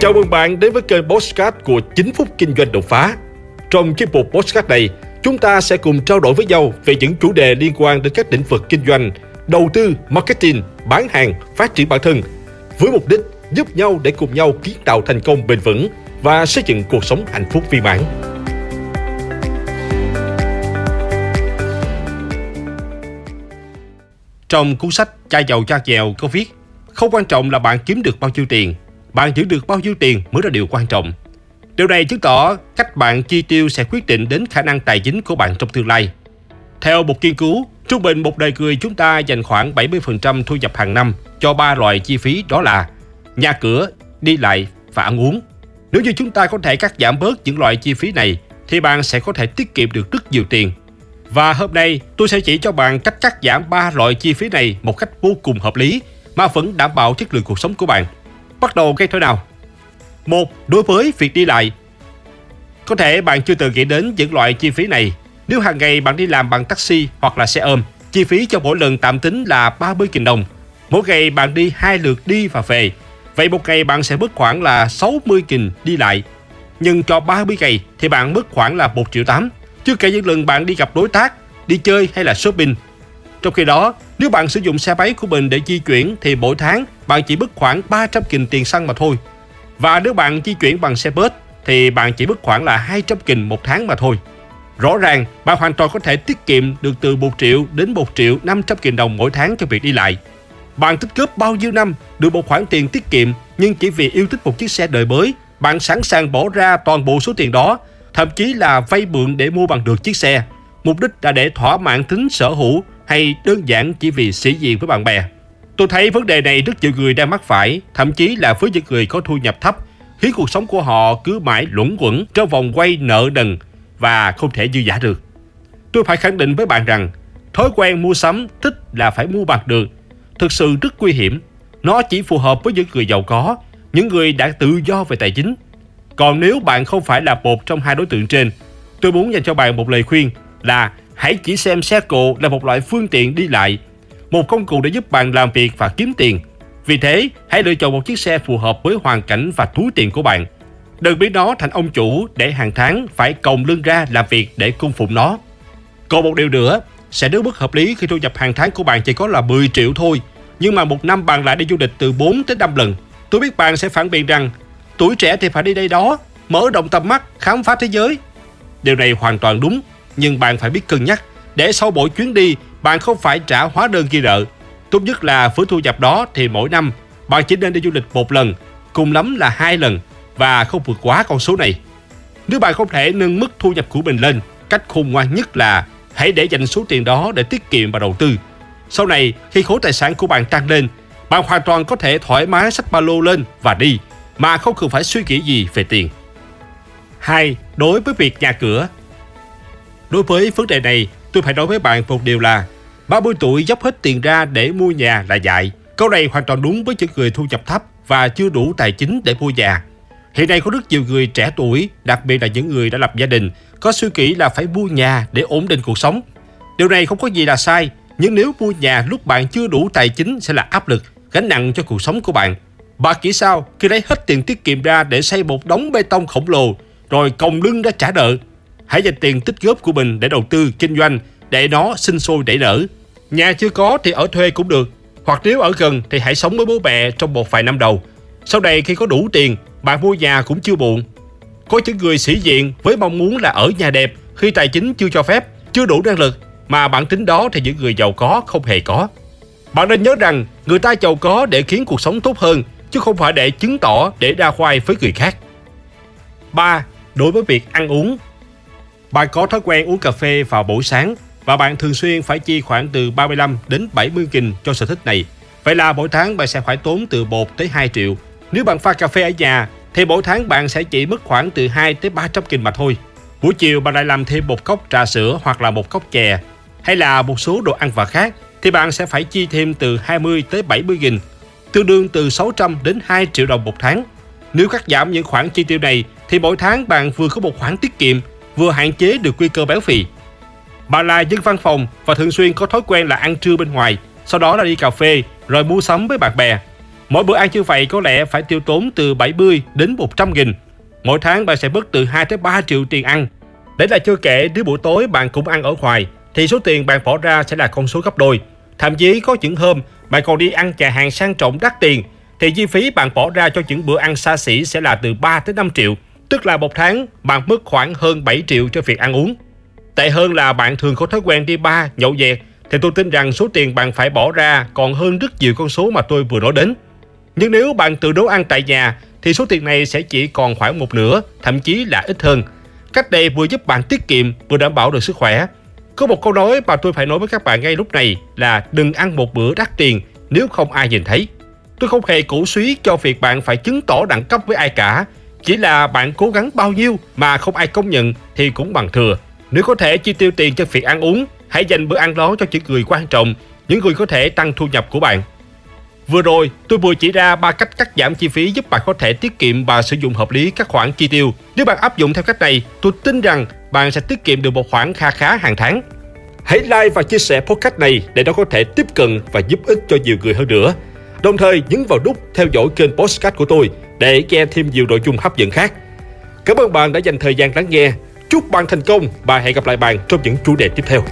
Chào mừng bạn đến với kênh Postcard của 9 phút kinh doanh đột phá. Trong chiếc mục Postcard này, chúng ta sẽ cùng trao đổi với nhau về những chủ đề liên quan đến các lĩnh vực kinh doanh, đầu tư, marketing, bán hàng, phát triển bản thân, với mục đích giúp nhau để cùng nhau kiến tạo thành công bền vững và xây dựng cuộc sống hạnh phúc viên mãn. Trong cuốn sách Cha giàu cha dèo có viết, không quan trọng là bạn kiếm được bao nhiêu tiền, bạn giữ được bao nhiêu tiền mới là điều quan trọng. Điều này chứng tỏ cách bạn chi tiêu sẽ quyết định đến khả năng tài chính của bạn trong tương lai. Theo một nghiên cứu, trung bình một đời người chúng ta dành khoảng 70% thu nhập hàng năm cho ba loại chi phí đó là nhà cửa, đi lại và ăn uống. Nếu như chúng ta có thể cắt giảm bớt những loại chi phí này thì bạn sẽ có thể tiết kiệm được rất nhiều tiền. Và hôm nay tôi sẽ chỉ cho bạn cách cắt giảm ba loại chi phí này một cách vô cùng hợp lý mà vẫn đảm bảo chất lượng cuộc sống của bạn. Bắt đầu ngay thôi nào. Một, đối với việc đi lại. Có thể bạn chưa từng nghĩ đến những loại chi phí này. Nếu hàng ngày bạn đi làm bằng taxi hoặc là xe ôm, chi phí cho mỗi lần tạm tính là 30.000 đồng. Mỗi ngày bạn đi hai lượt đi và về. Vậy một ngày bạn sẽ mất khoảng là 60.000 đi lại. Nhưng cho 30 ngày thì bạn mất khoảng là 1 triệu 8. Chưa kể những lần bạn đi gặp đối tác, đi chơi hay là shopping. Trong khi đó, nếu bạn sử dụng xe máy của mình để di chuyển thì mỗi tháng bạn chỉ mất khoảng 300 nghìn tiền xăng mà thôi. Và nếu bạn di chuyển bằng xe bus thì bạn chỉ mất khoảng là 200 nghìn một tháng mà thôi. Rõ ràng, bạn hoàn toàn có thể tiết kiệm được từ 1 triệu đến 1 triệu 500 nghìn đồng mỗi tháng cho việc đi lại. Bạn tích góp bao nhiêu năm được một khoản tiền tiết kiệm nhưng chỉ vì yêu thích một chiếc xe đời mới, bạn sẵn sàng bỏ ra toàn bộ số tiền đó, thậm chí là vay mượn để mua bằng được chiếc xe. Mục đích là để thỏa mãn tính sở hữu hay đơn giản chỉ vì sĩ diện với bạn bè. Tôi thấy vấn đề này rất nhiều người đang mắc phải, thậm chí là với những người có thu nhập thấp, khiến cuộc sống của họ cứ mãi luẩn quẩn trong vòng quay nợ nần và không thể dư giả được. Tôi phải khẳng định với bạn rằng, thói quen mua sắm thích là phải mua bằng được, thực sự rất nguy hiểm. Nó chỉ phù hợp với những người giàu có, những người đã tự do về tài chính. Còn nếu bạn không phải là một trong hai đối tượng trên, tôi muốn dành cho bạn một lời khuyên là hãy chỉ xem xe cộ là một loại phương tiện đi lại, một công cụ để giúp bạn làm việc và kiếm tiền. Vì thế, hãy lựa chọn một chiếc xe phù hợp với hoàn cảnh và túi tiền của bạn. Đừng biến nó thành ông chủ để hàng tháng phải còng lưng ra làm việc để cung phụng nó. Còn một điều nữa, sẽ đỡ bất hợp lý khi thu nhập hàng tháng của bạn chỉ có là 10 triệu thôi, nhưng mà một năm bạn lại đi du lịch từ 4 đến 5 lần. Tôi biết bạn sẽ phản biện rằng, tuổi trẻ thì phải đi đây đó, mở rộng tầm mắt, khám phá thế giới. Điều này hoàn toàn đúng, nhưng bạn phải biết cân nhắc để sau mỗi chuyến đi bạn không phải trả hóa đơn ghi nợ. Tốt nhất là với thu nhập đó thì mỗi năm bạn chỉ nên đi du lịch một lần, cùng lắm là hai lần và không vượt quá con số này. Nếu bạn không thể nâng mức thu nhập của mình lên, cách khôn ngoan nhất là hãy để dành số tiền đó để tiết kiệm và đầu tư. Sau này, khi khối tài sản của bạn tăng lên, bạn hoàn toàn có thể thoải mái xách ba lô lên và đi mà không cần phải suy nghĩ gì về tiền. 2. Đối với việc nhà cửa, Đối với vấn đề này, tôi phải nói với bạn một điều là 30 tuổi dốc hết tiền ra để mua nhà là dại. Câu này hoàn toàn đúng với những người thu nhập thấp và chưa đủ tài chính để mua nhà. Hiện nay có rất nhiều người trẻ tuổi, đặc biệt là những người đã lập gia đình, có suy nghĩ là phải mua nhà để ổn định cuộc sống. Điều này không có gì là sai, nhưng nếu mua nhà lúc bạn chưa đủ tài chính sẽ là áp lực, gánh nặng cho cuộc sống của bạn. Bà kỹ sao khi lấy hết tiền tiết kiệm ra để xây một đống bê tông khổng lồ, rồi còng lưng ra trả nợ? Hãy dành tiền tích góp của mình để đầu tư, kinh doanh, để nó sinh sôi đẩy nở. Nhà chưa có thì ở thuê cũng được, hoặc nếu ở gần thì hãy sống với bố mẹ trong một vài năm đầu. Sau này khi có đủ tiền, bạn mua nhà cũng chưa buồn. Có những người sĩ diện với mong muốn là ở nhà đẹp khi tài chính chưa cho phép, chưa đủ năng lực, mà bản tính đó thì những người giàu có không hề có. Bạn nên nhớ rằng người ta giàu có để khiến cuộc sống tốt hơn, chứ không phải để chứng tỏ để đa khoai với người khác. 3. Đối với việc ăn uống bạn có thói quen uống cà phê vào buổi sáng và bạn thường xuyên phải chi khoảng từ 35 đến 70 nghìn cho sở thích này. Vậy là mỗi tháng bạn sẽ phải tốn từ 1 tới 2 triệu. Nếu bạn pha cà phê ở nhà thì mỗi tháng bạn sẽ chỉ mất khoảng từ 2 tới 300 nghìn mà thôi. Buổi chiều bạn lại làm thêm một cốc trà sữa hoặc là một cốc chè hay là một số đồ ăn vặt khác thì bạn sẽ phải chi thêm từ 20 tới 70 nghìn, tương đương từ 600 đến 2 triệu đồng một tháng. Nếu cắt giảm những khoản chi tiêu này thì mỗi tháng bạn vừa có một khoản tiết kiệm vừa hạn chế được nguy cơ béo phì. Bà là dân văn phòng và thường xuyên có thói quen là ăn trưa bên ngoài, sau đó là đi cà phê rồi mua sắm với bạn bè. Mỗi bữa ăn như vậy có lẽ phải tiêu tốn từ 70 đến 100 nghìn. Mỗi tháng bạn sẽ mất từ 2 tới 3 triệu tiền ăn. Đấy là chưa kể nếu buổi tối bạn cũng ăn ở ngoài thì số tiền bạn bỏ ra sẽ là con số gấp đôi. Thậm chí có những hôm bạn còn đi ăn nhà hàng sang trọng đắt tiền thì chi phí bạn bỏ ra cho những bữa ăn xa xỉ sẽ là từ 3 tới 5 triệu. Tức là một tháng bạn mất khoảng hơn 7 triệu cho việc ăn uống. Tệ hơn là bạn thường có thói quen đi bar, nhậu nhẹt thì tôi tin rằng số tiền bạn phải bỏ ra còn hơn rất nhiều con số mà tôi vừa nói đến. Nhưng nếu bạn tự nấu ăn tại nhà thì số tiền này sẽ chỉ còn khoảng một nửa, thậm chí là ít hơn. Cách đây vừa giúp bạn tiết kiệm vừa đảm bảo được sức khỏe. Có một câu nói mà tôi phải nói với các bạn ngay lúc này là đừng ăn một bữa đắt tiền nếu không ai nhìn thấy. Tôi không hề cổ suý cho việc bạn phải chứng tỏ đẳng cấp với ai cả. Chỉ là bạn cố gắng bao nhiêu mà không ai công nhận thì cũng bằng thừa. Nếu có thể chi tiêu tiền cho việc ăn uống, hãy dành bữa ăn đó cho những người quan trọng, những người có thể tăng thu nhập của bạn. Vừa rồi, tôi vừa chỉ ra ba cách cắt giảm chi phí giúp bạn có thể tiết kiệm và sử dụng hợp lý các khoản chi tiêu. Nếu bạn áp dụng theo cách này, tôi tin rằng bạn sẽ tiết kiệm được một khoản kha khá hàng tháng. Hãy like và chia sẻ podcast này để nó có thể tiếp cận và giúp ích cho nhiều người hơn nữa. Đồng thời nhấn vào nút theo dõi kênh podcast của tôi để nghe thêm nhiều nội dung hấp dẫn khác. Cảm ơn bạn đã dành thời gian lắng nghe. Chúc bạn thành công và hẹn gặp lại bạn trong những chủ đề tiếp theo.